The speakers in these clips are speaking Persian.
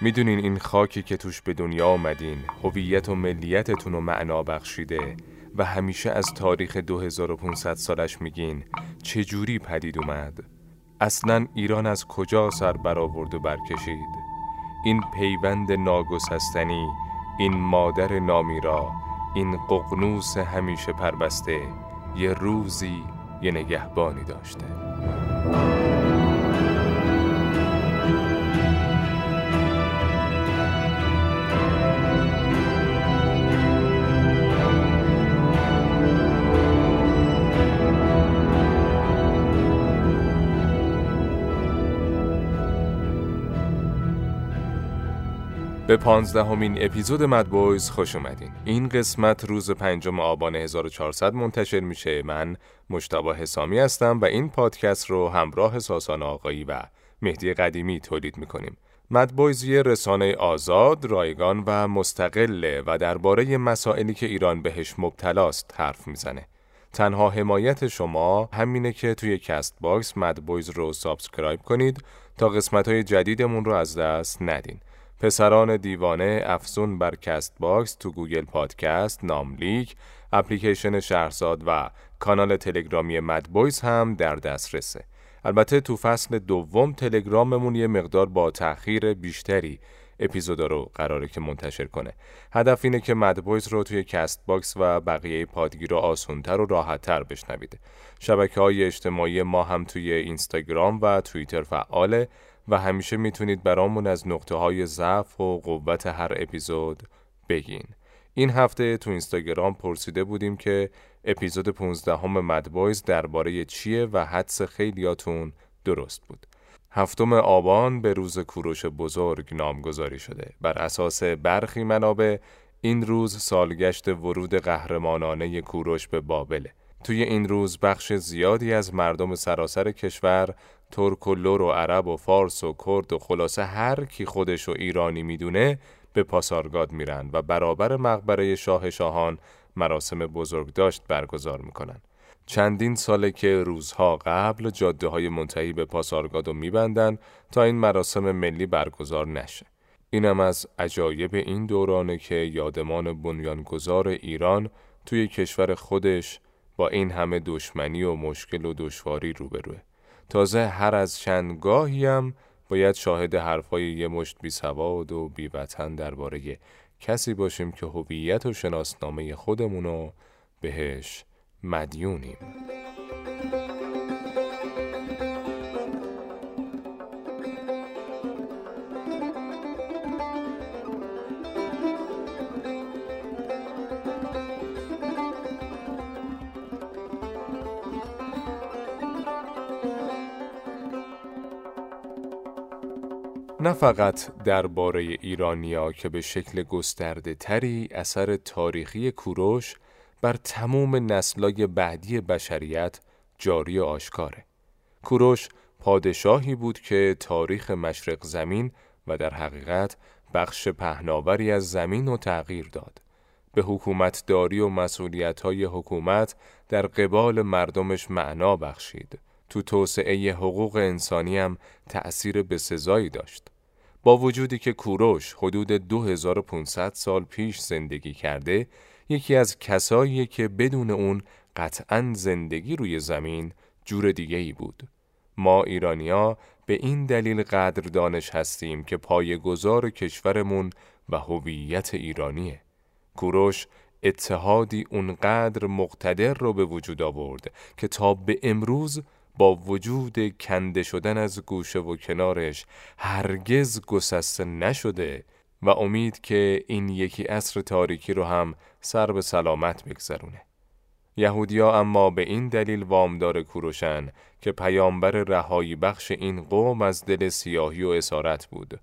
می‌دونین این خاکی که توش به دنیا آمدین هویت و ملیتتون رو معنا بخشیده و همیشه از تاریخ 2500 سالش میگین چجوری پدید اومد؟ اصلا ایران از کجا سر برآورد و برکشید؟ این پیوند ناگسستنی این مادر نامیرا این ققنوس همیشه پربسته یه روزی یه نگهبانی داشته. به پانزدهمین اپیزود Mad Boys خوش اومدین. این قسمت روز پنجم آبان 1400 منتشر میشه. من مجتبی حسامی هستم و این پادکست رو همراه ساسان آقایی و مهدی قدیمی تولید می‌کنیم. Mad Boys یه رسانه آزاد، رایگان و مستقله و درباره مسائلی که ایران بهش مبتلاست حرف می‌زنه. تنها حمایت شما همینه که توی CastBox Mad Boys رو subscribe کنید تا قسمت های جدیدمون رو از دست ندین. پسران دیوانه افزون بر CastBox تو Google Podcast، ناملیک، اپلیکیشن شهرزاد و کانال تلگرامی Mad Boys هم در دسترسه. البته تو فصل دوم تلگراممون یه مقدار با تأخیر بیشتری اپیزودا رو قراره که منتشر کنه. هدف اینه که Mad Boys رو توی CastBox و بقیه پادگیر آسونتر و راحتتر بشنوید. شبکه های اجتماعی ما هم توی اینستاگرام و توییتر فعاله و همیشه می‌تونید برامون از نقطه های ضعف و قوت هر اپیزود بگین. این هفته تو اینستاگرام پرسیده بودیم که اپیزود 15 همه مدبایز درباره چیه و حدس خیلیاتون درست بود. هفتم آبان به روز کوروش بزرگ نامگذاری شده. بر اساس برخی منابع این روز سالگشت ورود قهرمانانه کوروش به بابله. توی این روز بخش زیادی از مردم سراسر کشور ترک و لور و عرب و فارس و کرد و خلاصه هر کی خودش و ایرانی می‌دونه به پاسارگاد میرن و برابر مقبره شاه شاهان مراسم بزرگداشت برگزار می‌کنن. چندین ساله که روزها قبل جاده های منتهی به پاسارگاد رو میبندن تا این مراسم ملی برگزار نشه. اینم از عجایب این دورانه که یادمان بنیانگذار ایران توی کشور خودش با این همه دشمنی و مشکل و دشواری روبروه. تازه هر از چند گاهی هم باید شاهد حرفای یه مشت بی سواد و بی وطن درباره کسی باشیم که هویت و شناسنامه خودمونو بهش مدیونیم. نه فقط درباره ایرانیا که به شکل گسترده تری اثر تاریخی کوروش بر تمام نسلای بعدی بشریت جاری آشکاره. کوروش پادشاهی بود که تاریخ مشرق زمین و در حقیقت بخش پهناوری از زمین و تغییر داد. به حکومتداری و مسئولیت‌های حکومت در قبال مردمش معنا بخشید. تو توسعه حقوق انسانی هم تأثیر بسزایی داشت. با وجودی که کوروش حدود 2500 سال پیش زندگی کرده یکی از کسایی که بدون اون قطعا زندگی روی زمین جور دیگه ای بود. ما ایرانیا به این دلیل قدر دانش هستیم که گذار کشورمون و هویت ایرانیه. کوروش اتحادی اونقدر مقتدر رو به وجود آورد که تا به امروز با وجود کنده شدن از گوشه و کنارش هرگز گسسته نشده و امید که این یکی عصر تاریکی رو هم سر به سلامت بگذرونه. یهودیا اما به این دلیل وامدار کوروشن که پیامبر رهایی بخش این قوم از دل سیاهی و اسارت بود.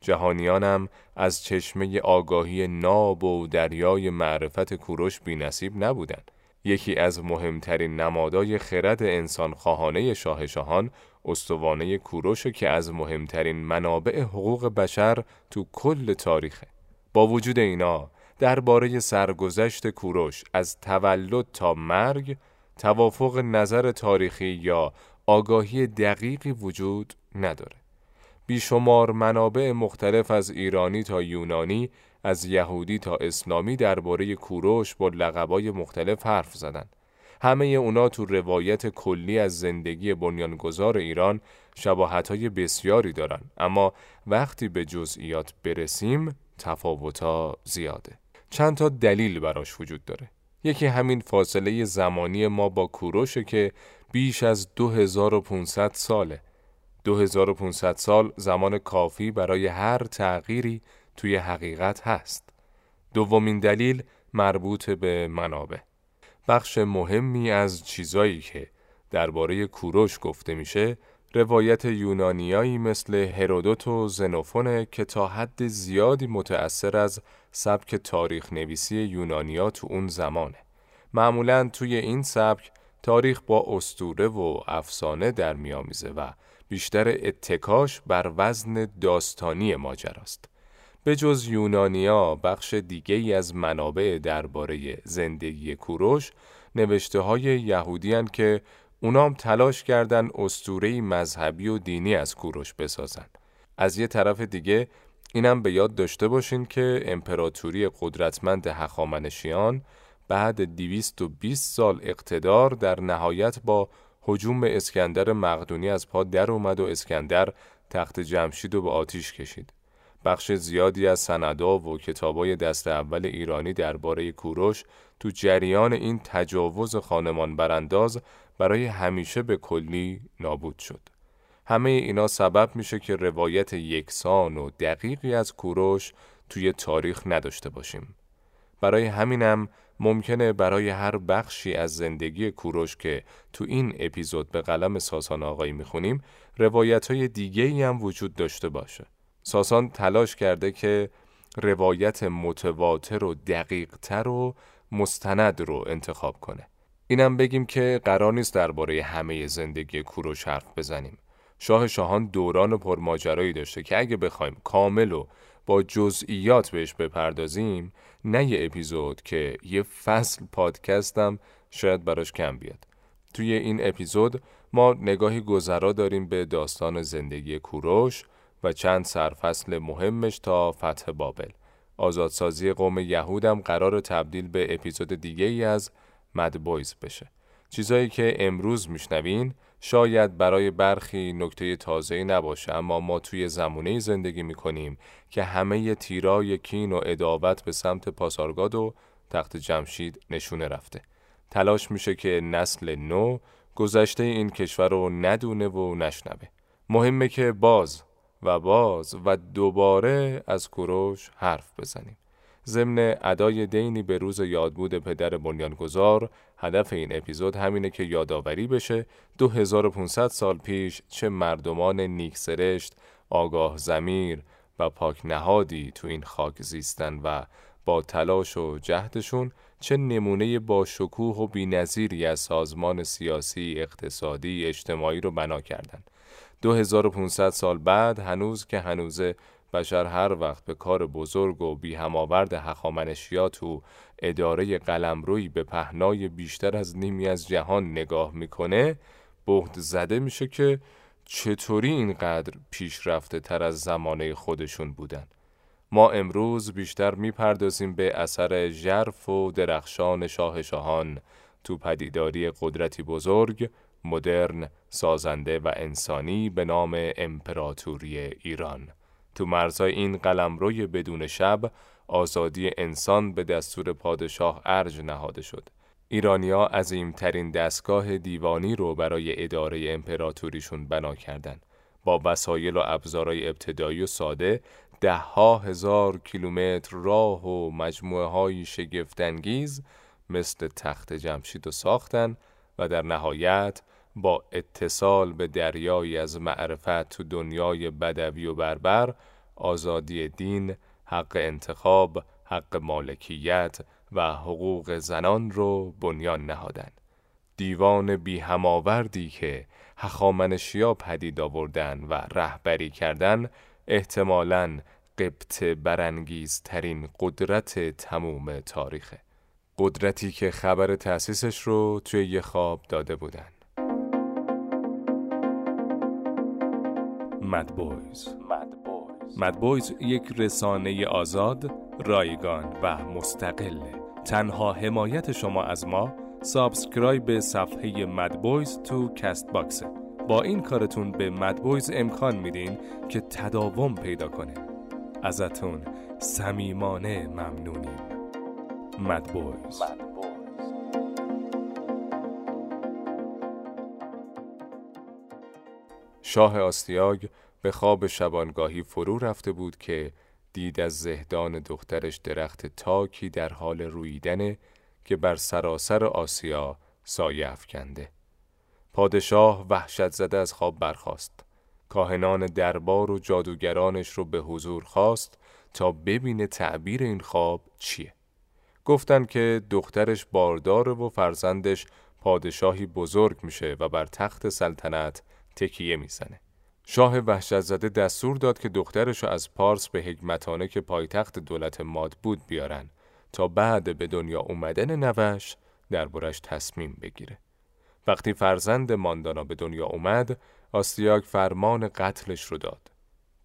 جهانیانم از چشمه آگاهی ناب و دریای معرفت کوروش بی نصیب نبودند. یکی از مهمترین نمادای خرد انسان خواهانه شاه شاهان استوانه کوروش که از مهمترین منابع حقوق بشر تو کل تاریخه. با وجود اینا درباره سرگذشت کوروش از تولد تا مرگ توافق نظر تاریخی یا آگاهی دقیقی وجود نداره. بیشمار منابع مختلف از ایرانی تا یونانی از یهودی تا اسلامی درباره کوروش با لقبای مختلف حرف زدند. همه اونا تو روایت کلی از زندگی بنیانگذار ایران شباهتهای بسیاری دارن. اما وقتی به جزئیات برسیم تفاوتا زیاده. چند تا دلیل براش وجود داره. یکی همین فاصله زمانی ما با کوروشه که بیش از 2500 ساله. 2500 سال زمان کافی برای هر تغییری توی حقیقت هست دومین دلیل مربوط به منابع بخش مهمی از چیزایی که درباره کوروش گفته میشه روایت یونانیایی مثل هرودوت و زنوفونه که تا حد زیادی متأثر از سبک تاریخ نویسی یونانیا تو اون زمانه. معمولا توی این سبک تاریخ با استوره و افسانه در میامیزه و بیشتر اتکاش بر وزن داستانی ماجراست. به جز یونانیا بخش دیگه ای از منابع درباره زندگی کوروش نوشته های یهودیان که اونام تلاش کردن استورهی مذهبی و دینی از کوروش بسازن. از یه طرف دیگه اینم به یاد داشته باشین که امپراتوری قدرتمند هخامنشیان بعد 220 سال اقتدار در نهایت با حجوم اسکندر مقدونی از پا در اومد و اسکندر تخت جمشید و به آتیش کشید. بخش زیادی از سندا و کتابای دست اول ایرانی درباره کوروش تو جریان این تجاوز خانمان برانداز برای همیشه به کلی نابود شد. همه اینا سبب میشه که روایت یکسان و دقیقی از کوروش توی تاریخ نداشته باشیم. برای همینم ممکنه برای هر بخشی از زندگی کوروش که تو این اپیزود به قلم ساسان آقایی می‌خونیم روایت های دیگه ای هم وجود داشته باشه. ساسان تلاش کرده که روایت متواتر و دقیقتر و مستند رو انتخاب کنه. اینم بگیم که قرار نیست درباره همه زندگی کوروش حرف بزنیم. شاه شاهان دوران پرماجرایی داشته که اگه بخوایم کامل و با جزئیات بهش بپردازیم نه یه اپیزود که یه فصل پادکستم شاید براش کم بیاد. توی این اپیزود ما نگاهی گذرا داریم به داستان زندگی کوروش و چند سرفصل مهمش تا فتح بابل. آزادسازی قوم یهودم قرار تبدیل به اپیزود دیگه ای از مد بویز بشه. چیزایی که امروز میشنوین شاید برای برخی نکته تازه نباشه اما ما توی زمونه زندگی می‌کنیم که همه تیرای کین و اداوت به سمت پاسارگاد و تخت جمشید نشونه رفته. تلاش میشه که نسل نو گذشته این کشور رو ندونه و نشنوه. مهمه که باز و باز و دوباره از کوروش حرف بزنیم. ضمن ادای دینی به روز یادبود پدر بنیانگذار هدف این اپیزود همینه که یادآوری بشه 2500 سال پیش چه مردمان نیکسرشت، آگاه زمیر و پاک نهادی تو این خاک زیستن و با تلاش و جهدشون چه نمونه با شکوه و بینظیری از سازمان سیاسی، اقتصادی، اجتماعی رو بنا کردند. 2500 سال بعد هنوز که هنوزه بشر هر وقت به کار بزرگ و بی هماورد هخامنشیا تو اداره قلمروی به پهنای بیشتر از نیمی از جهان نگاه می‌کنه بهد زده میشه که چطوری اینقدر پیشرفته تر از زمانه خودشون بودن. ما امروز بیشتر می‌پردازیم به اثر ژرف و درخشان شاه شاهان تو پدیداری قدرتی بزرگ مدرن، سازنده و انسانی به نام امپراتوری ایران. تو مرزای این قلمروی بدون شب آزادی انسان به دستور پادشاه ارج نهاده شد. ایرانیا عظیمترین دستگاه دیوانی رو برای اداره امپراتوریشون بنا کردند. با وسایل و ابزارهای ابتدایی و ساده ده ها هزار کیلومتر راه و مجموعه های شگفتانگیز مثل تخت جمشید و ساختن و در نهایت با اتصال به دریایی از معرفت تو دنیای بدوی و بربر آزادی دین، حق انتخاب، حق مالکیت و حقوق زنان رو بنیان نهادن. دیوان بی هماوردی که هخامنشیا پدید آوردن و رهبری کردن احتمالاً قبط برانگیز ترین قدرت تموم تاریخه. قدرتی که خبر تأسیسش رو توی یه خواب داده بودن. مدبویز Mad Boys یک رسانه آزاد، رایگان و مستقله. تنها حمایت شما از ما subscribe به صفحه Mad Boys تو CastBox ه با این کارتون به Mad Boys امکان میدین که تداوم پیدا کنه. ازتون صمیمانه ممنونیم. Mad Boys شاه آستیاگ به خواب شبانگاهی فرو رفته بود که دید از زهدان دخترش درخت تاکی در حال رویدنه که بر سراسر آسیا سایه افکنده. پادشاه وحشت زده از خواب برخاست. کاهنان دربار و جادوگرانش رو به حضور خواست تا ببینه تعبیر این خواب چیه. گفتن که دخترش بارداره و فرزندش پادشاهی بزرگ میشه و بر تخت سلطنت تکیه می‌زنه. شاه وحشت زده دستور داد که دخترش از پارس به حکمتانه که پایتخت دولت ماد بود بیارن تا بعد به دنیا اومدن نوش دربارش تصمیم بگیره. وقتی فرزند ماندانا به دنیا اومد، آستیاگ فرمان قتلش رو داد.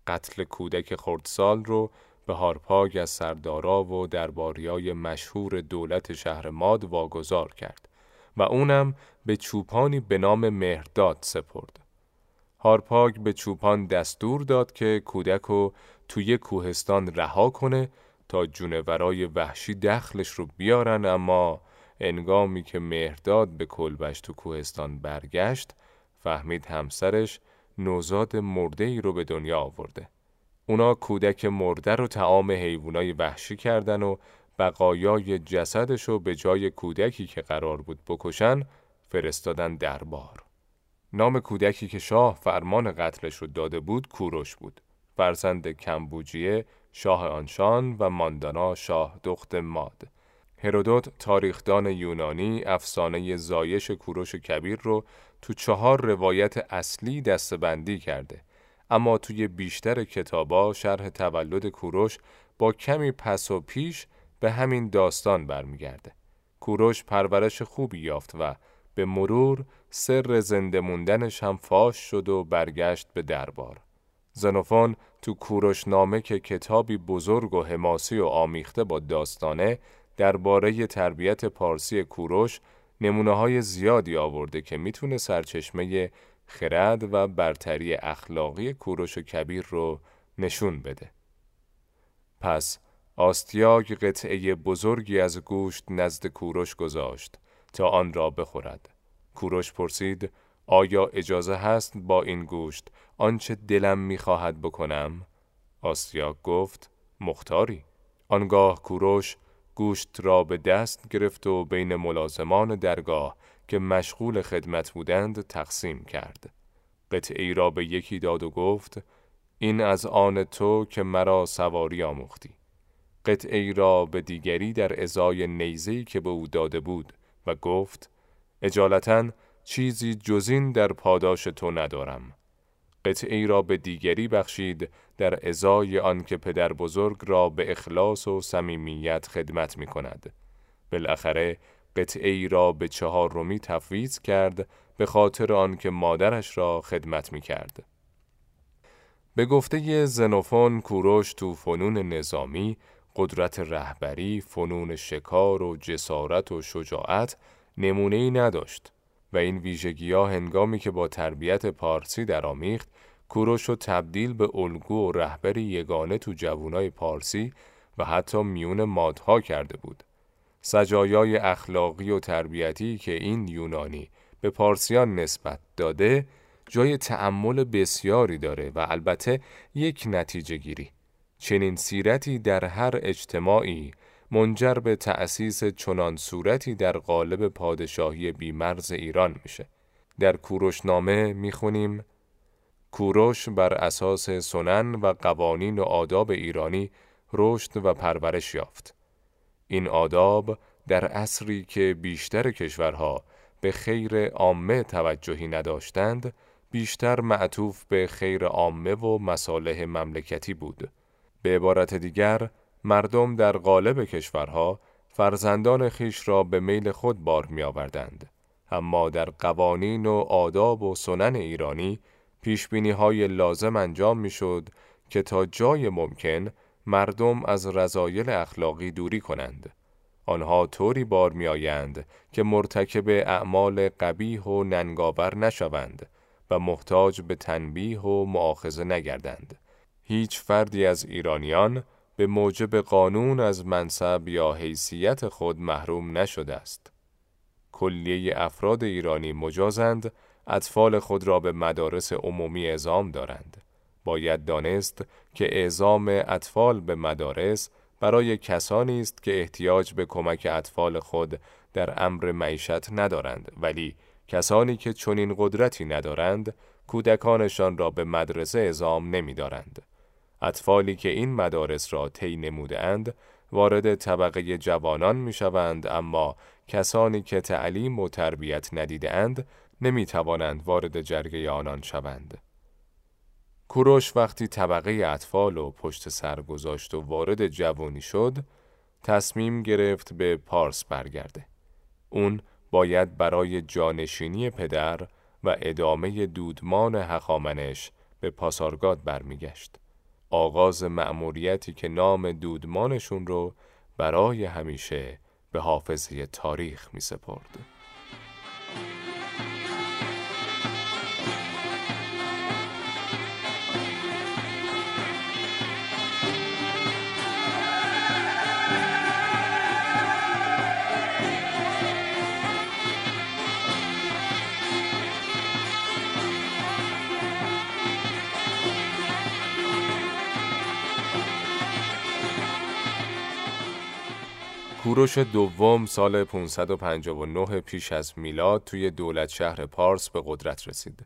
قتل کودک خردسال رو به هارپاگ از سردارا و درباریای مشهور دولت شهر ماد واگذار کرد و اونم به چوپانی به نام مهرداد سپرد. هارپاگ به چوپان دستور داد که کودک رو توی کوهستان رها کنه تا جونورای وحشی دخلش رو بیارن اما انگامی که مهرداد به کلبش تو کوهستان برگشت فهمید همسرش نوزاد مرده ای رو به دنیا آورده. اونا کودک مرده رو تعام حیوانای وحشی کردن و بقایای جسدش رو به جای کودکی که قرار بود بکشن فرستادن دربار. نام کودکی که شاه فرمان قتلش رو داده بود کوروش بود. فرزند کمبوجیه شاه آنشان و ماندانا شاه دخت ماد. هرودوت تاریخدان یونانی افسانه زایش کوروش کبیر رو تو چهار روایت اصلی دستبندی کرده اما توی بیشتر کتابا شرح تولد کوروش با کمی پس و پیش به همین داستان برمیگرده. کوروش پرورش خوبی یافت و به مرور سر زنده موندنش هم فاش شد و برگشت به دربار. زنوفون تو کوروش نامه که کتابی بزرگ و حماسی و آمیخته با داستانه درباره تربیت پارسی کوروش نمونه های زیادی آورده که می‌تونه سرچشمه خرد و برتری اخلاقی کوروش و کبیر رو نشون بده. پس آستیاگ قطعه بزرگی از گوشت نزد کوروش گذاشت تا آن را بخورد. کوروش پرسید آیا اجازه هست با این گوشت آنچه دلم می‌خواهد بکنم؟ آستیاگ گفت مختاری. آنگاه کوروش گوشت را به دست گرفت و بین ملازمان درگاه که مشغول خدمت بودند تقسیم کرد. قطعی را به یکی داد و گفت این از آن تو که مرا سواری آموختی. قطعی را به دیگری در ازای نیزهی که به او داده بود و گفت اجالتا چیزی جزین در پاداش تو ندارم. قطعی را به دیگری بخشید در ازای آن که پدر بزرگ را به اخلاص و صمیمیت خدمت می کند. بالاخره قطعی را به چهار رومی تفویض کرد به خاطر آنکه مادرش را خدمت می کرد. به گفته زنوفون کوروش تو فنون نظامی قدرت رهبری، فنون شکار و جسارت و شجاعت نمونه ای نداشت و این ویژگی ها هنگامی که با تربیت پارسی درآمیخت کوروش رو تبدیل به الگو و رهبر یگانه تو جوونای پارسی و حتی میون مادها کرده بود. سجایای اخلاقی و تربیتی که این یونانی به پارسیان نسبت داده جای تعمل بسیاری داره و البته یک نتیجه گیری. چنین سیرتی در هر اجتماعی منجر به تأسیس چنان صورتی در قالب پادشاهی بیمرز ایران میشه. در کوروشنامه می‌خونیم کوروش بر اساس سنن و قوانین و آداب ایرانی رشد و پرورش یافت. این آداب در عصری که بیشتر کشورها به خیر عامه توجهی نداشتند، بیشتر معطوف به خیر عامه و مصالح مملکتی بود. به عبارت دیگر، مردم در قالب کشورها فرزندان خیش را به میل خود بار می آوردند. اما در قوانین و آداب و سنن ایرانی پیشبینی های لازم انجام می شد که تا جای ممکن مردم از رضایل اخلاقی دوری کنند. آنها طوری بار می آیند که مرتکب اعمال قبیح و ننگاور نشوند و محتاج به تنبیه و معاخذه نگردند. هیچ فردی از ایرانیان به موجب قانون از منصب یا حیثیت خود محروم نشده است. کلیه افراد ایرانی مجازند اطفال خود را به مدارس عمومی اعزام دارند. باید دانست که اعزام اطفال به مدارس برای کسانی است که احتیاج به کمک اطفال خود در امر معیشت ندارند ولی کسانی که چنین قدرتی ندارند کودکانشان را به مدرسه اعزام نمی‌دارند. اطفالی که این مدارس را طی نمودهاند وارد طبقه جوانان می شوند اما کسانی که تعلیم و تربیت ندیدهاند نمی توانند وارد جرگه آنان شوند. کوروش وقتی طبقه اطفال و پشت سر گذاشت و وارد جوانی شد تصمیم گرفت به پارس برگرده. اون باید برای جانشینی پدر و ادامه دودمان حخامنش به پاسارگاد برمیگشت. آغاز مأموریتی که نام دودمانشون رو برای همیشه به حافظه تاریخ می سپرد. کوروش دوم سال 559 پیش از میلاد توی دولت شهر پارس به قدرت رسید.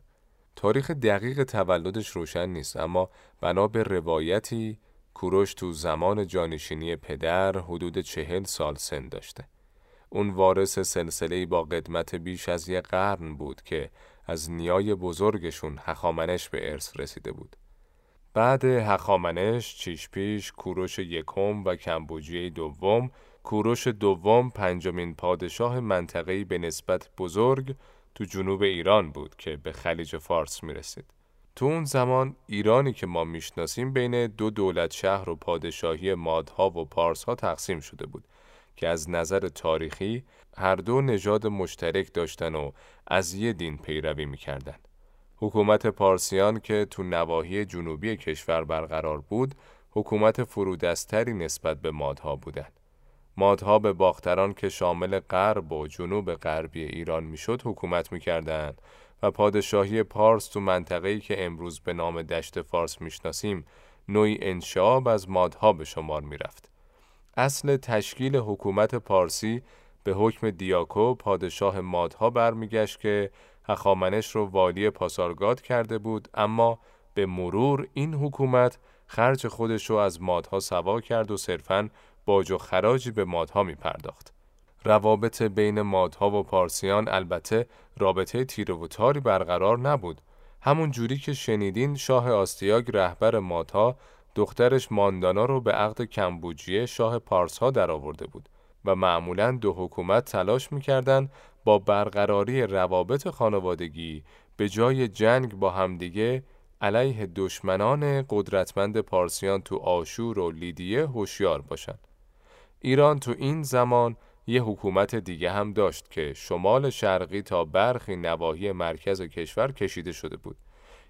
تاریخ دقیق تولدش روشن نیست اما بنا به روایتی کوروش تو زمان جانشینی پدر حدود چهل سال سن داشته. اون وارث سلسله با قدمت بیش از یک قرن بود که از نیای بزرگشون هخامنش به ارث رسیده بود. بعد هخامنش، چیشپیش، کوروش یکم و کمبوجیه دوم کوروش دوم پنجمین پادشاه منطقه‌ای به نسبت بزرگ تو جنوب ایران بود که به خلیج فارس می رسید. تو اون زمان ایرانی که ما می‌شناسیم بین دو دولت شهر و پادشاهی مادها و پارسها تقسیم شده بود که از نظر تاریخی هر دو نژاد مشترک داشتن و از یه دین پیروی می‌کردن. حکومت پارسیان که تو نواحی جنوبی کشور برقرار بود، حکومت فرودستری نسبت به مادها بودند. مادها به باختران که شامل غرب و جنوب غربی ایران می‌شد حکومت می‌کردند و پادشاهی پارس تو منطقه‌ای که امروز به نام دشت فارس می‌شناسیم نوعی انشاب از مادها به شمار می‌رفت. اصل تشکیل حکومت پارسی به حکم دیاکو پادشاه مادها برمیگشت که هخامنش رو والی پاسارگاد کرده بود اما به مرور این حکومت خرج خودش رو از مادها سوا کرد و صرفاً باج و خراجی به مادها می پرداخت. روابط بین مادها و پارسیان البته رابطه تیره و تاری برقرار نبود. همون جوری که شنیدین شاه آستیاگ رهبر مادها دخترش ماندانا رو به عقد کمبوجیه شاه پارس ها درآورده بود و معمولا دو حکومت تلاش می‌کردند با برقراری روابط خانوادگی به جای جنگ با همدیگه علیه دشمنان قدرتمند پارسیان تو آشور و لیدیه هوشیار باشند. ایران تو این زمان یه حکومت دیگه هم داشت که شمال شرقی تا برخی نواحی مرکز کشور کشیده شده بود.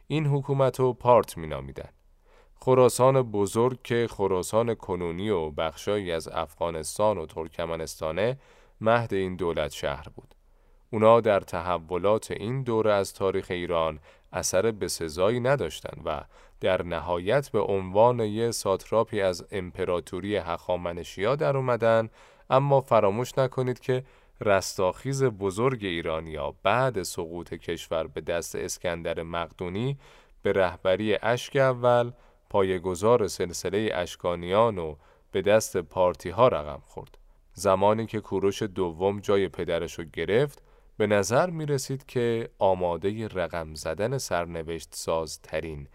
این حکومت رو پارت می نامیدن. خراسان بزرگ که خراسان کنونی و بخشایی از افغانستان و ترکمنستانه مهد این دولت شهر بود. اونا در تحولات این دوره از تاریخ ایران اثر بسزایی نداشتند و در نهایت به عنوان یه ساتراپی از امپراتوری هخامنشیا در اومدن اما فراموش نکنید که رستاخیز بزرگ ایرانیا بعد سقوط کشور به دست اسکندر مقدونی به رهبری اشک اول پایگزار سلسله اشکانیان و به دست پارتی ها رقم خورد. زمانی که کوروش دوم جای پدرش رو گرفت به نظر می رسید که آماده رقم زدن سرنوشت سازترین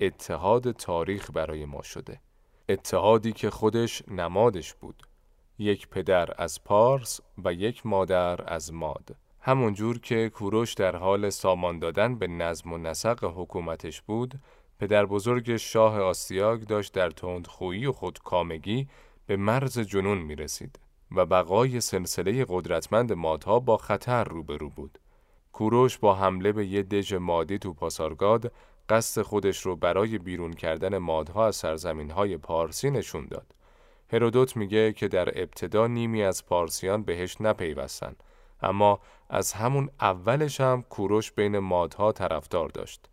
اتحاد تاریخ برای ما شده. اتحادی که خودش نمادش بود. یک پدر از پارس و یک مادر از ماد. همونجور که کوروش در حال سامان دادن به نظم و نسق حکومتش بود، پدر بزرگ شاه آسیاگ داشت در تندخویی و خودکامگی به مرز جنون می رسید. و بقای سلسله قدرتمند مادها با خطر روبرو بود. کوروش با حمله به یه دژ مادی تو پاسارگاد قصد خودش رو برای بیرون کردن مادها از سرزمین های پارسی نشون داد. هرودوت میگه که در ابتدا نیمی از پارسیان بهش نپیوستن اما از همون اولش هم کوروش بین مادها طرفدار داشت.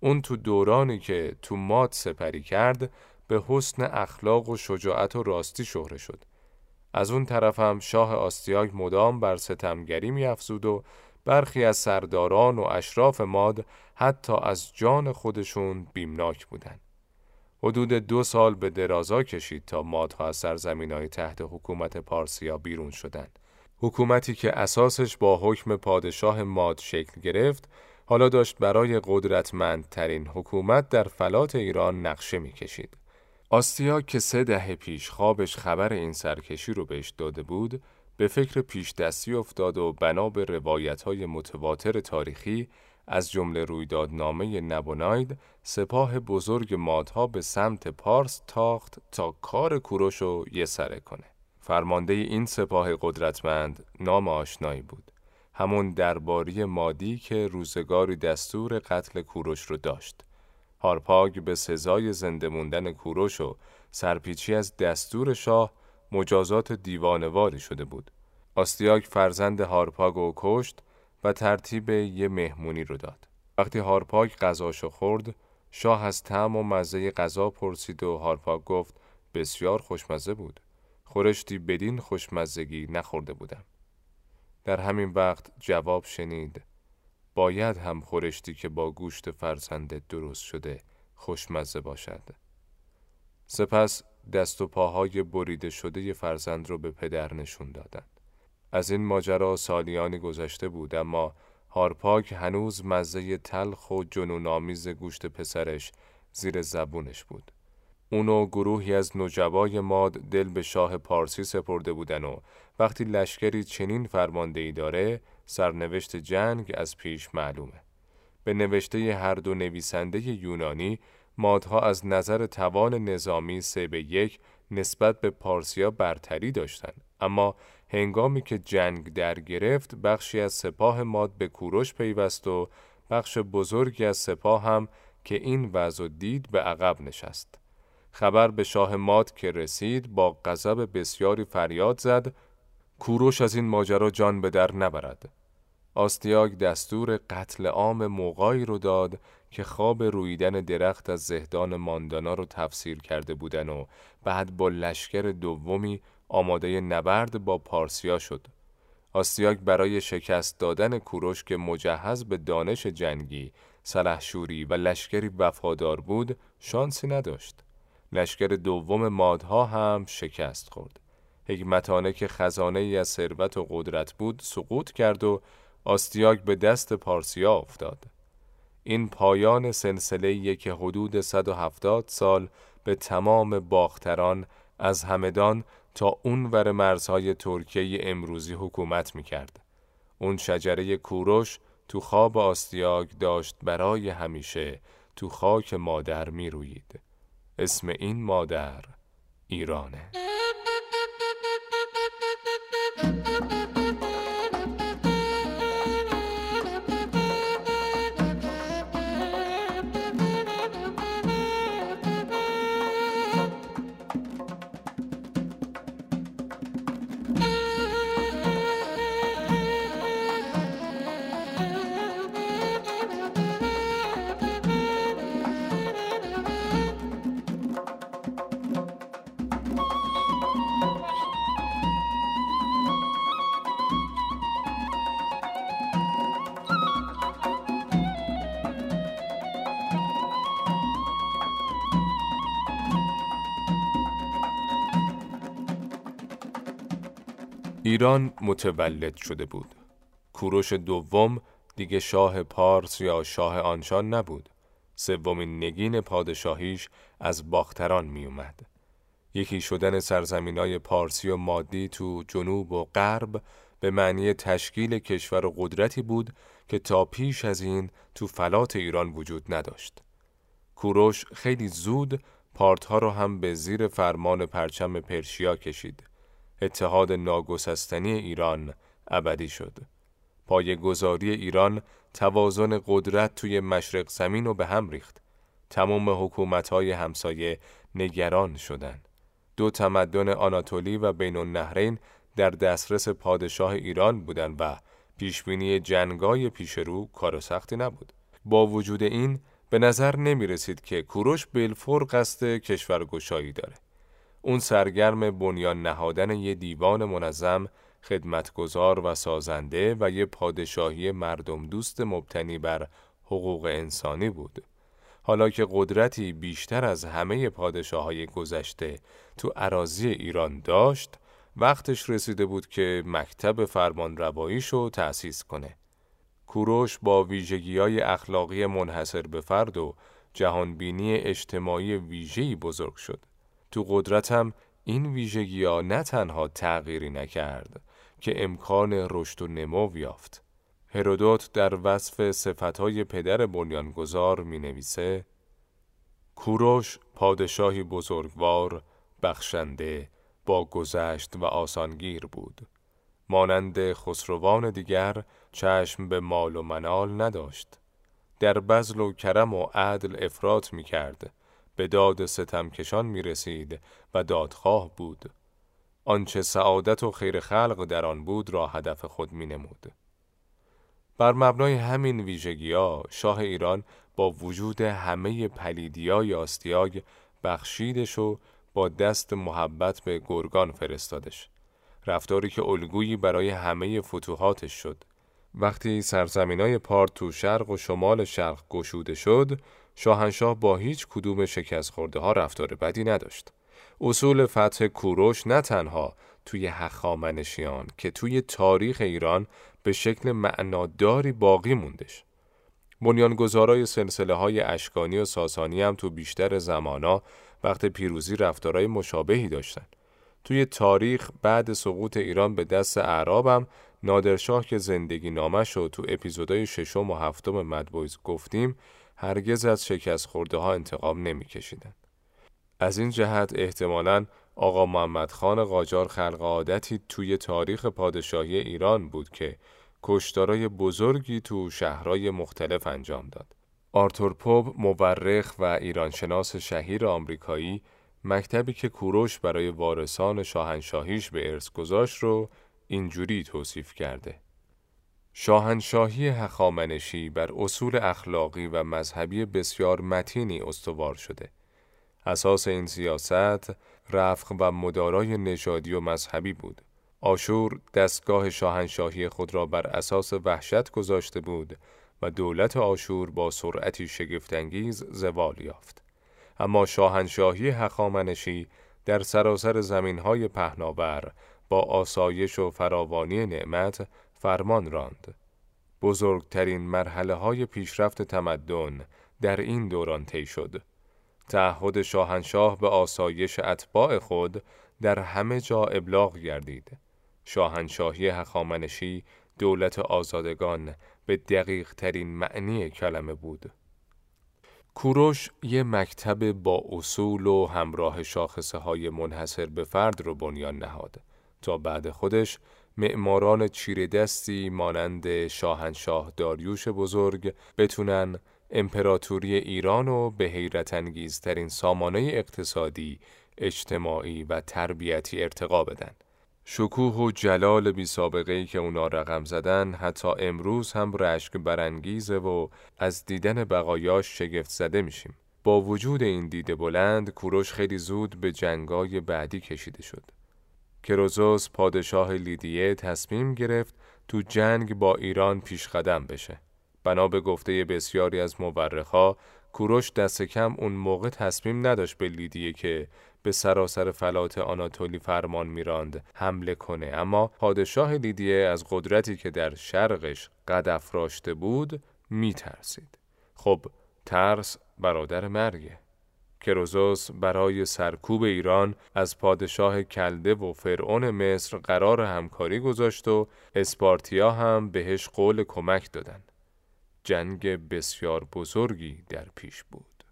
اون تو دورانی که تو ماد سپری کرد به حسن اخلاق و شجاعت و راستی شهره شد. از اون طرف هم شاه آستیاگ مدام بر ستمگری میافزود و برخی از سرداران و اشراف ماد حتی از جان خودشون بیمناک بودند. حدود دو سال به درازا کشید تا مادها از سرزمین های تحت حکومت پارسیا بیرون شدند. حکومتی که اساسش با حکم پادشاه ماد شکل گرفت، حالا داشت برای قدرتمندترین حکومت در فلات ایران نقشه می‌کشید. آستیا که سه دهه پیش خوابش خبر این سرکشی رو بهش داده بود، به فکر پیش دستی افتاد و بنا به روایت های متواتر تاریخی از جمله رویدادنامه نبوناید سپاه بزرگ مادها به سمت پارس تاخت تا کار کوروش رو یه سره کنه. فرمانده این سپاه قدرتمند نام آشنایی بود. همون درباری مادی که روزگاری دستور قتل کوروش رو داشت. هارپاگ به سزای زنده موندن کوروش و سرپیچی از دستور شاه مجازات دیوانواری شده بود. آستیاگ فرزند هارپاگو کشت و ترتیب یه مهمونی رو داد. وقتی هارپاگ غذاشو خورد، شاه از طعم و مزه غذا پرسید و هارپاگ گفت بسیار خوشمزه بود. خورشتی بدین خوشمزگی نخورده بودم. در همین وقت جواب شنید باید هم خورشتی که با گوشت فرزند درست شده خوشمزه باشد. سپس دست و پاهای بریده شده فرزند رو به پدر نشون دادند. از این ماجرا سالیانی گذشته بود اما هارپاک هنوز مزه تلخ و جنونآمیز گوشت پسرش زیر زبونش بود. اونو گروهی از نجوای ماد دل به شاه پارسی سپرده بودن و وقتی لشکری چنین فرماندهی داره سرنوشت جنگ از پیش معلومه. به نوشته هر دو نویسنده یونانی مادها از نظر توان نظامی سه به یک نسبت به پارسیا برتری داشتند اما هنگامی که جنگ در گرفت بخشی از سپاه ماد به کوروش پیوست و بخش بزرگی از سپاه هم که این وضع دید به عقب نشست خبر به شاه ماد که رسید با غضب بسیاری فریاد زد کوروش از این ماجرا جان به در نبرد آستیاگ دستور قتل عام موقعی رو داد که خواب رویدن درخت از زهدان ماندانا رو تفسیر کرده بودن و بعد با لشکر دومی آماده نبرد با پارسیا شد. آستیاگ برای شکست دادن کوروش که مجهز به دانش جنگی، سلحشوری و لشکری وفادار بود، شانسی نداشت. لشکر دوم مادها هم شکست خورد. حکمتانه که خزانه ای از ثروت و قدرت بود سقوط کرد و آستیاگ به دست پارسیا افتاد. این پایان سلسله که حدود 170 سال به تمام باختران از همدان تا اون ور مرزهای ترکیه امروزی حکومت می‌کرد. اون شجره کوروش تو خواب آستیاگ داشت برای همیشه تو خاک مادر می روید. اسم این مادر ایرانه. Thank you. ایران متولد شده بود. کوروش دوم دیگه شاه پارس یا شاه آنشان نبود. سومین نگین پادشاهیش از باختران می اومد. یکی شدن سرزمینای پارسی و مادی تو جنوب و غرب به معنی تشکیل کشور و قدرتی بود که تا پیش از این تو فلات ایران وجود نداشت. کوروش خیلی زود پارتها را هم به زیر فرمان پرچم پرشیا کشید. اتحاد ناگسستنی ایران ابدی شد. پای گذاری ایران توازن قدرت توی مشرق زمین رو به هم ریخت. تمام حکومتهای همسایه نگران شدند. دو تمدن آناتولی و بین النهرین در دسترس پادشاه ایران بودند و پیشبینی جنگای پیش رو کار سختی نبود. با وجود این به نظر نمی رسید که کوروش بلفور قصد کشورگشایی داره. اون سرگرم بنیان نهادن یه دیوان منظم خدمتگزار و سازنده و یه پادشاهی مردم دوست مبتنی بر حقوق انسانی بود. حالا که قدرتی بیشتر از همه پادشاه های گذشته تو عراضی ایران داشت، وقتش رسیده بود که مکتب فرمان رواییشو تأسیس کنه. کوروش با ویژگی اخلاقی منحصر به فرد و جهانبینی اجتماعی ویژه‌ای بزرگ شد. تو قدرتم این ویژگی ها نه تنها تغییری نکرد که امکان رشد و نمو یافت. هرودوت در وصف صفتهای پدر بنیانگذار می نویسه کوروش پادشاهی بزرگوار، بخشنده، با گذشت و آسانگیر بود. مانند خسروان دیگر چشم به مال و منال نداشت. در بزل و کرم و عدل افراط می کرد. به داد ستمکشان می رسید و دادخواه بود. آنچه سعادت و خیر خلق در آن بود را هدف خود می نمود. بر مبنای همین ویژگی ها شاه ایران با وجود همه پلیدیای آستیاگ بخشیدش و با دست محبت به گرگان فرستادش. رفتاری که الگویی برای همه فتوحاتش شد. وقتی سرزمینای پارت تو شرق و شمال شرق گشوده شد، شاهنشاه با هیچ کدوم شکست خورده ها رفتار بدی نداشت. اصول فتح کوروش نه تنها توی هخامنشیان که توی تاریخ ایران به شکل معناداری باقی موندش. بنیانگذارای سلسله های اشکانی و ساسانی هم تو بیشتر زمانا وقت پیروزی رفتارهای مشابهی داشتن. توی تاریخ بعد سقوط ایران به دست اعرابم نادرشاه که زندگی نامش رو تو اپیزودهای ششم و هفتم مدبویز گفتیم هرگز از شکست خورده ها انتقام نمی کشیدن. از این جهت احتمالاً آقا محمد خان قاجار خلق عادتی توی تاریخ پادشاهی ایران بود که کشتارای بزرگی تو شهرهای مختلف انجام داد. آرتور پوب مورخ و ایرانشناس شهیر آمریکایی مکتبی که کوروش برای وارثان شاهنشاهیش به ارث گذاشت رو اینجوری توصیف کرده. شاهنشاهی هخامنشی بر اصول اخلاقی و مذهبی بسیار متینی استوار شده. اساس این سیاست رفق و مدارای نژادی و مذهبی بود. آشور دستگاه شاهنشاهی خود را بر اساس وحشت گذاشته بود و دولت آشور با سرعتی شگفتانگیز زوال یافت. اما شاهنشاهی هخامنشی در سراسر زمینهای پهناور با آسایش و فراوانی نعمت فرمان راند. بزرگترین مرحله های پیشرفت تمدن در این دوران طی شد. تعهد شاهنشاه به آسایش اتباع خود در همه جا ابلاغ گردید. شاهنشاهی هخامنشی دولت آزادگان به دقیق ترین معنی کلمه بود. کوروش یه مکتب با اصول و همراه شاخصه های منحصر به فرد رو بنیان نهاد تا بعد خودش معماران چیره دستی مانند شاهنشاه داریوش بزرگ بتونن امپراتوری ایران رو به حیرت انگیزترین سامانه اقتصادی، اجتماعی و تربیتی ارتقا بدن. شکوه و جلال بی سابقه که اونا رقم زدن حتی امروز هم رشک برانگیزه و از دیدن بقایاش شگفت زده میشیم. با وجود این دیده بلند کوروش خیلی زود به جنگای بعدی کشیده شد. کروزوس پادشاه لیدیه تصمیم گرفت تو جنگ با ایران پیش قدم بشه. بنا به گفته بسیاری از مورخا کوروش دست کم اون موقع تصمیم نداشت به لیدیه که به سراسر فلات آناتولی فرمان میراند حمله کنه. اما پادشاه لیدیه از قدرتی که در شرقش قد افراشته بود میترسید. خب ترس برادر مرگه. کروزوس برای سرکوب ایران از پادشاه کلده و فرعون مصر قرار همکاری گذاشت و اسپارتیا هم بهش قول کمک دادن. جنگ بسیار بزرگی در پیش بود.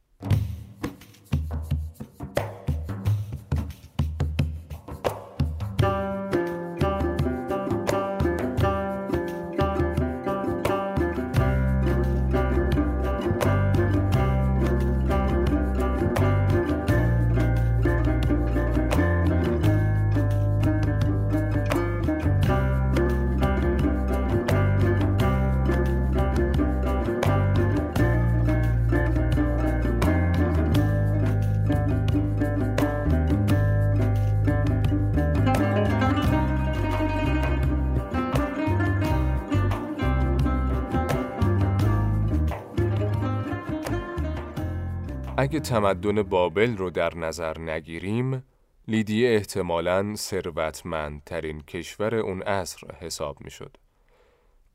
اگه تمدن بابل رو در نظر نگیریم، لیدیه احتمالاً ثروتمندترین کشور اون عصر حساب می شد.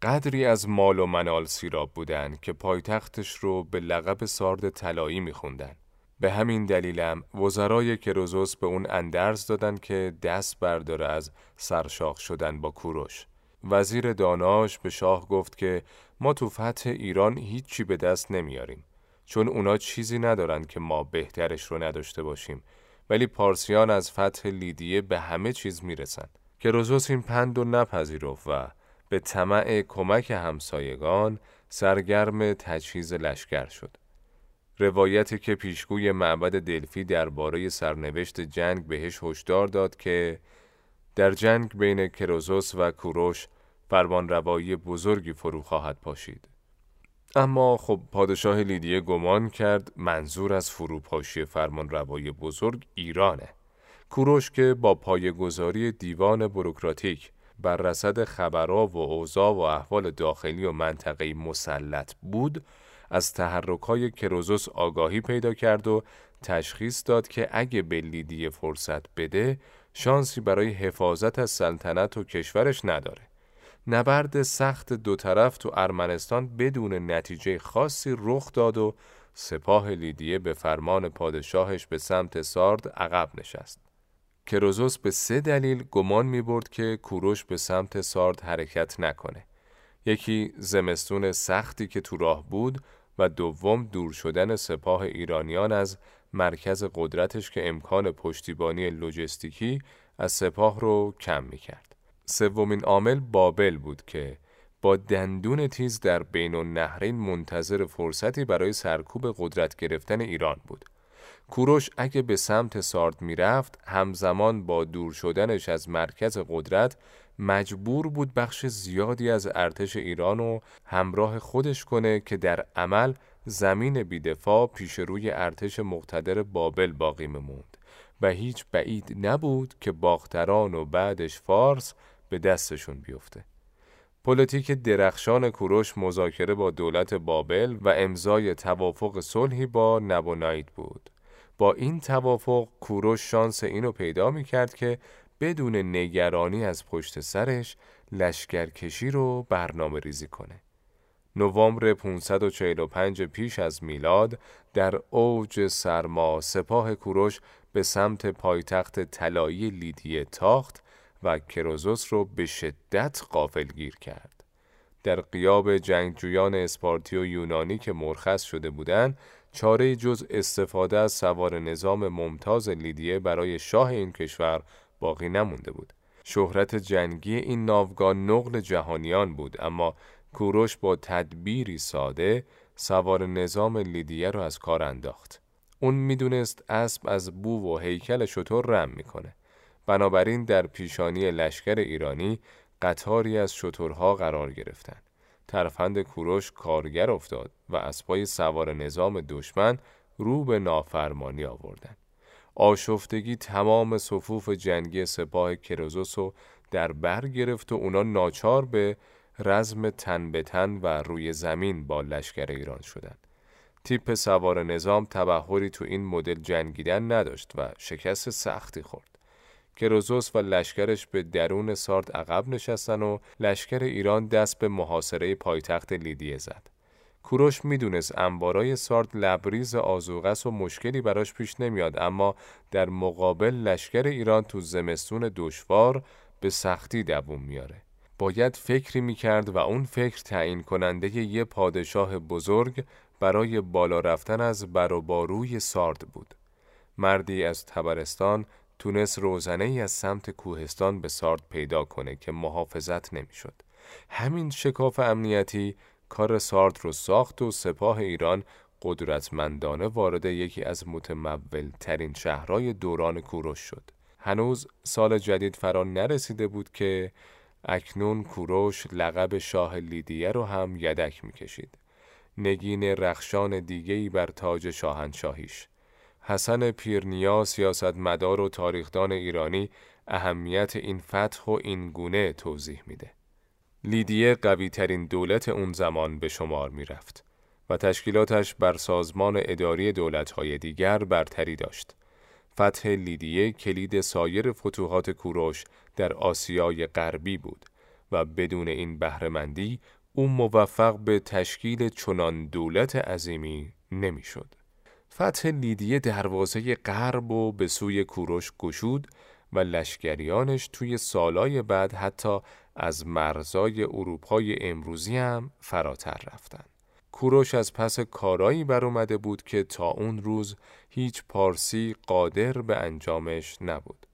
قدری از مال و منال سیراب بودن که پایتختش رو به لقب سارد طلایی میخوندن. به همین دلیلم وزرای کروزوس به اون اندرز دادن که دست برداره از سرشاخ شدن با کوروش. وزیر داناش به شاه گفت که ما تو فتح ایران هیچی به دست نمیاریم. چون اونا چیزی ندارن که ما بهترش رو نداشته باشیم ولی پارسیان از فتح لیدیه به همه چیز می‌رسن که روزوس این پند و نپذیرفت و به طمع کمک همسایگان سرگرم تجهیز لشکر شد. روایتی که پیشگوی معبد دلفی درباره سرنوشت جنگ بهش هشدار داد که در جنگ بین کروزوس و کوروش فرمانروایی بزرگی فرو خواهد پاشید. اما خب پادشاه لیدیه گمان کرد منظور از فروپاشی فرمان روای بزرگ ایرانه. کوروش که با پایگذاری دیوان بروکراتیک بر رسد خبرها و اوضاع و احوال داخلی و منطقه مسلط بود از تحرکهای کروزوس آگاهی پیدا کرد و تشخیص داد که اگه به لیدیه فرصت بده شانسی برای حفاظت از سلطنت و کشورش نداره. نبرد سخت دو طرف تو ارمنستان بدون نتیجه خاصی رخ داد و سپاه لیدیه به فرمان پادشاهش به سمت سارد عقب نشست. کروزوس به سه دلیل گمان می برد که کوروش به سمت سارد حرکت نکنه. یکی زمستون سختی که تو راه بود و دوم دور شدن سپاه ایرانیان از مرکز قدرتش که امکان پشتیبانی لوجستیکی از سپاه رو کم می کرد. سومین عامل بابل بود که با دندون تیز در بین النهرین منتظر فرصتی برای سرکوب قدرت گرفتن ایران بود. کوروش اگه به سمت سارد می‌رفت همزمان با دور شدنش از مرکز قدرت مجبور بود بخش زیادی از ارتش ایران رو همراه خودش کنه که در عمل زمین بیدفاع پیش روی ارتش مقتدر بابل باقی می‌موند و هیچ بعید نبود که باختران و بعدش فارس به دستشون بیفته. پلیتیک درخشان کوروش مذاکره با دولت بابل و امضای توافق صلحی با نبونایت بود. با این توافق کوروش شانس اینو پیدا می کرد که بدون نگرانی از پشت سرش لشکرکشی رو برنامه ریزی کنه. نوامبر 545 پیش از میلاد در اوج سرما سپاه کوروش به سمت پایتخت طلایی لیدیه تاخت و کروزوس رو به شدت گیر کرد. در قیاب جنگجویان اسپارتی و یونانی که مرخص شده بودند، چاره جز استفاده از سوار نظام ممتاز لیدیه برای شاه این کشور باقی نمونده بود. شهرت جنگی این ناوگاه نقل جهانیان بود اما کوروش با تدبیری ساده سوار نظام لیدیه رو از کار انداخت. اون می‌دونست اسب از بو و هیکل شطور رم می‌کنه. بنابراین در پیشانی لشکر ایرانی قطاری از شترها قرار گرفتند. ترفند کوروش کارگر افتاد و اسبای سوار نظام دشمن رو به نافرمانی آوردند. آشفتگی تمام صفوف جنگی سپاه کروزوس رو در بر گرفت و اونا ناچار به رزم تن به تن و روی زمین با لشکر ایران شدند. تیپ سوار نظام تبهری تو این مدل جنگیدن نداشت و شکست سختی خورد. کروزوس و لشکرش به درون سارد عقب نشستن و لشکر ایران دست به محاصره پایتخت لیدیه زد. کوروش می‌دونست انبارای سارد لبریز آزوغس و مشکلی براش پیش نمیاد اما در مقابل لشکر ایران تو زمستون دشوار به سختی دووم میاره. باید فکری می‌کرد و اون فکر تعیین کننده یه پادشاه بزرگ برای بالا رفتن از بر سارد بود. مردی از تبرستان تونست روزنه ای از سمت کوهستان به سارد پیدا کنه که محافظت نمی‌شد. همین شکاف امنیتی کار سارد رو ساخت و سپاه ایران قدرتمندانه وارد یکی از متمول ترین شهرهای دوران کوروش شد. هنوز سال جدید فرا نرسیده بود که اکنون کوروش لقب شاه لیدیه رو هم یدک می‌کشید. نگین رخشان دیگهی بر تاج شاهنشاهیش. حسن پیرنیا سیاستمدار و تاریخدان ایرانی اهمیت این فتح و این گونه توضیح میده. لیدیه قوی ترین دولت اون زمان به شمار می رفت و تشکیلاتش بر سازمان اداری دولتهای دیگر برتری داشت. فتح لیدیه کلید سایر فتوحات کوروش در آسیای غربی بود و بدون این بهرهمندی او موفق به تشکیل چنان دولت عظیمی نمی‌شد. فتح لیدیه دروازه غرب و به سوی کوروش گشود و لشکریانش توی سالای بعد حتی از مرزای اروپای امروزی هم فراتر رفتن. کوروش از پس کارایی بر اومده بود که تا اون روز هیچ پارسی قادر به انجامش نبود.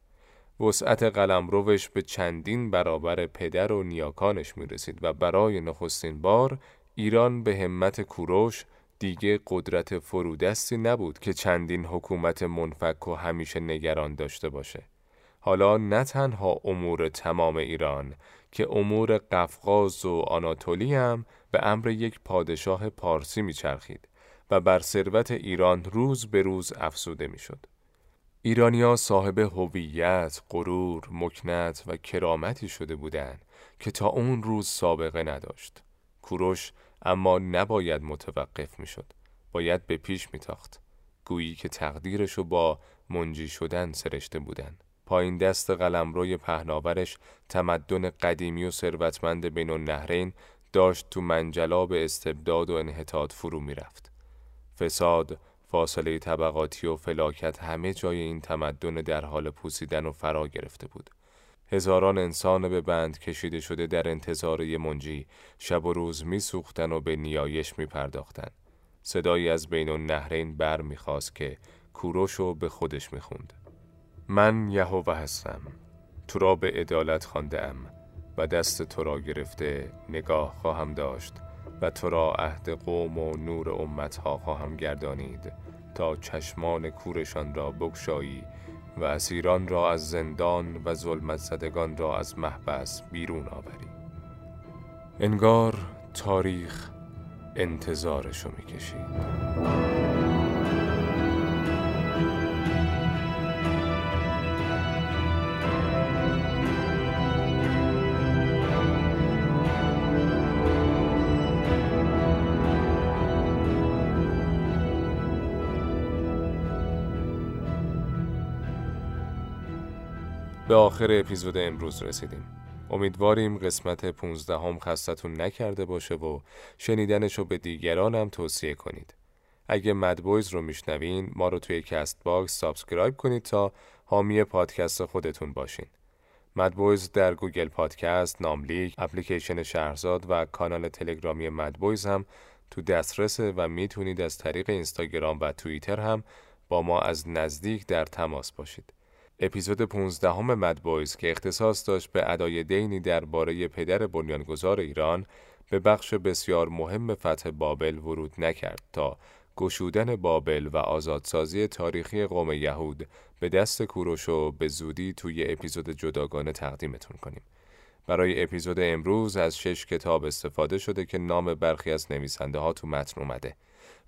وسعت قلمروش به چندین برابر پدر و نیاکانش می رسید و برای نخستین بار ایران به همت کوروش دیگه قدرت فرودستی نبود که چندین حکومت منفک و همیشه نگران داشته باشه. حالا نه تنها امور تمام ایران که امور قفقاز و آناتولی هم به امر یک پادشاه پارسی میچرخید و بر ثروت ایران روز به روز افزوده می‌شد. ایرانیا صاحب هویت، غرور، مکنت و کرامتی شده بودند که تا اون روز سابقه نداشت. کوروش اما نباید متوقف می‌شد. باید به پیش میتاخت. گویی که تقدیرشو با منجی شدن سرشته بودند. پایین دست قلمروی پهناورش تمدن قدیمی و ثروتمند بین النهرین داشت تو منجلاب استبداد و انحطاط فرو می‌رفت. فساد، فاصله طبقاتی و فلاکت همه جای این تمدن در حال پوسیدن و فرا گرفته بود. هزاران انسان به بند کشیده شده در انتظار منجی شب و روز میسوختن و به نیایش می پرداختن. صدایی از بین النهرین بر می‌خواست که کوروش به خودش می‌خوند. من یهوه هستم تو را به عدالت خانده و دست تو را گرفته نگاه خواهم داشت و تو را عهد قوم و نور امتها خواهم گردانید تا چشمان کورشان را بگشایی و اسیران را از زندان و ظلمت زدگان را از محبس بیرون آوری. انگار تاریخ انتظارشو می‌کشید. به آخر اپیزود امروز رسیدیم. امیدواریم قسمت 15 هم خستتون نکرده باشه و شنیدنش رو به دیگرانم توصیه کنید. اگه مدبویز رو میشنوین ما رو توی Castbox subscribe کنید تا حامی پادکست خودتون باشین. مدبویز در Google Podcast، ناملیک، اپلیکیشن شهرزاد و کانال تلگرامی مدبویز هم تو دسترسه و می‌تونید از طریق اینستاگرام و توییتر هم با ما از نزدیک در تماس باشید. اپیزود 15 همه مد بویز که اختصاص داشت به ادای دینی درباره پدر بنیانگذار ایران به بخش بسیار مهم فتح بابل ورود نکرد تا گشودن بابل و آزادسازی تاریخی قوم یهود به دست کوروش و به زودی توی اپیزود جداگانه تقدیمتون کنیم. برای اپیزود امروز از شش کتاب استفاده شده که نام برخی از نویسنده ها تو متن اومده.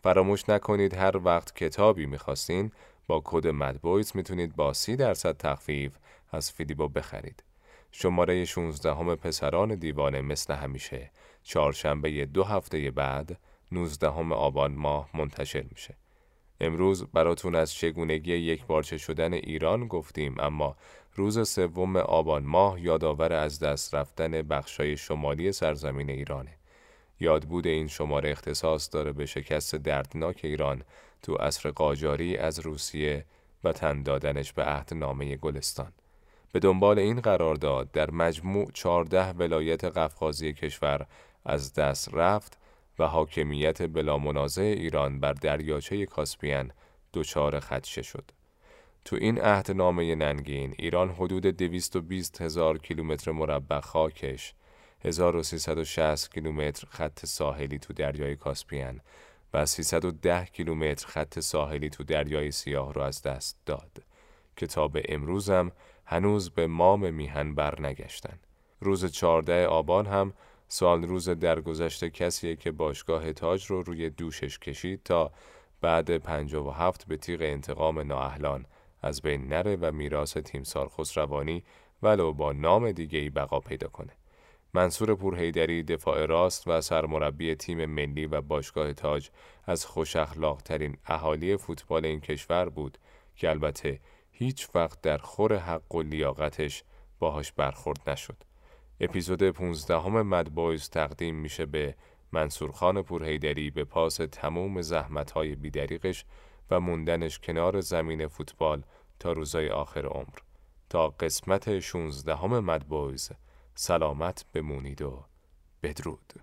فراموش نکنید هر وقت کتابی می‌خواستین با کد مدبویز می‌تونید با سی درصد تخفیف از فیدیبو بخرید. شماره 16 همه پسران دیوانه مثل همیشه چهارشنبه دو هفته بعد 19 همه آبان ماه منتشر میشه. امروز براتون از چگونگی یک بارچه شدن ایران گفتیم اما روز سوم آبان ماه یادآور از دست رفتن بخشای شمالی سرزمین ایرانه. یادبود این شماره اختصاص داره به شکست دردناک ایران تو عصر قاجاری از روسیه و تن دادنش به عهد نامه گلستان. به دنبال این قرارداد در مجموع 14 ولایت قفقازی کشور از دست رفت و حاکمیت بلا منازع ایران بر دریاچه کاسپین دچار خدشه شد. تو این عهدنامه ننگین ایران حدود 220 هزار کیلومتر مربع خاکش 1360 کیلومتر خط ساحلی تو دریای کاسپین و 310 کیلومتر خط ساحلی تو دریای سیاه رو از دست داد که تا به امروزم هنوز به مام میهن برنگشتن. روز 14 آبان هم سال روز درگذشته کسیه که باشگاه تاج رو روی دوشش کشید تا بعد و هفت به تیغ انتقام نااهلان از بین نره و میراث تیمسار خسروانی ولو با نام دیگه ای بقا پیدا کنه. منصور پورهیدری دفاع راست و سرمربی تیم ملی و باشگاه تاج از خوش ترین اهالی فوتبال این کشور بود که البته هیچ وقت در خور حق و لیاقتش باهاش برخورد نشد. اپیزود 15 همه مدبایز تقدیم میشه به منصور خان پورهیدری به پاس تموم زحمتهای بیدریقش و موندنش کنار زمین فوتبال تا روزای آخر عمر. تا قسمت 16 همه مدبایز سلامت بمونید و بدرود.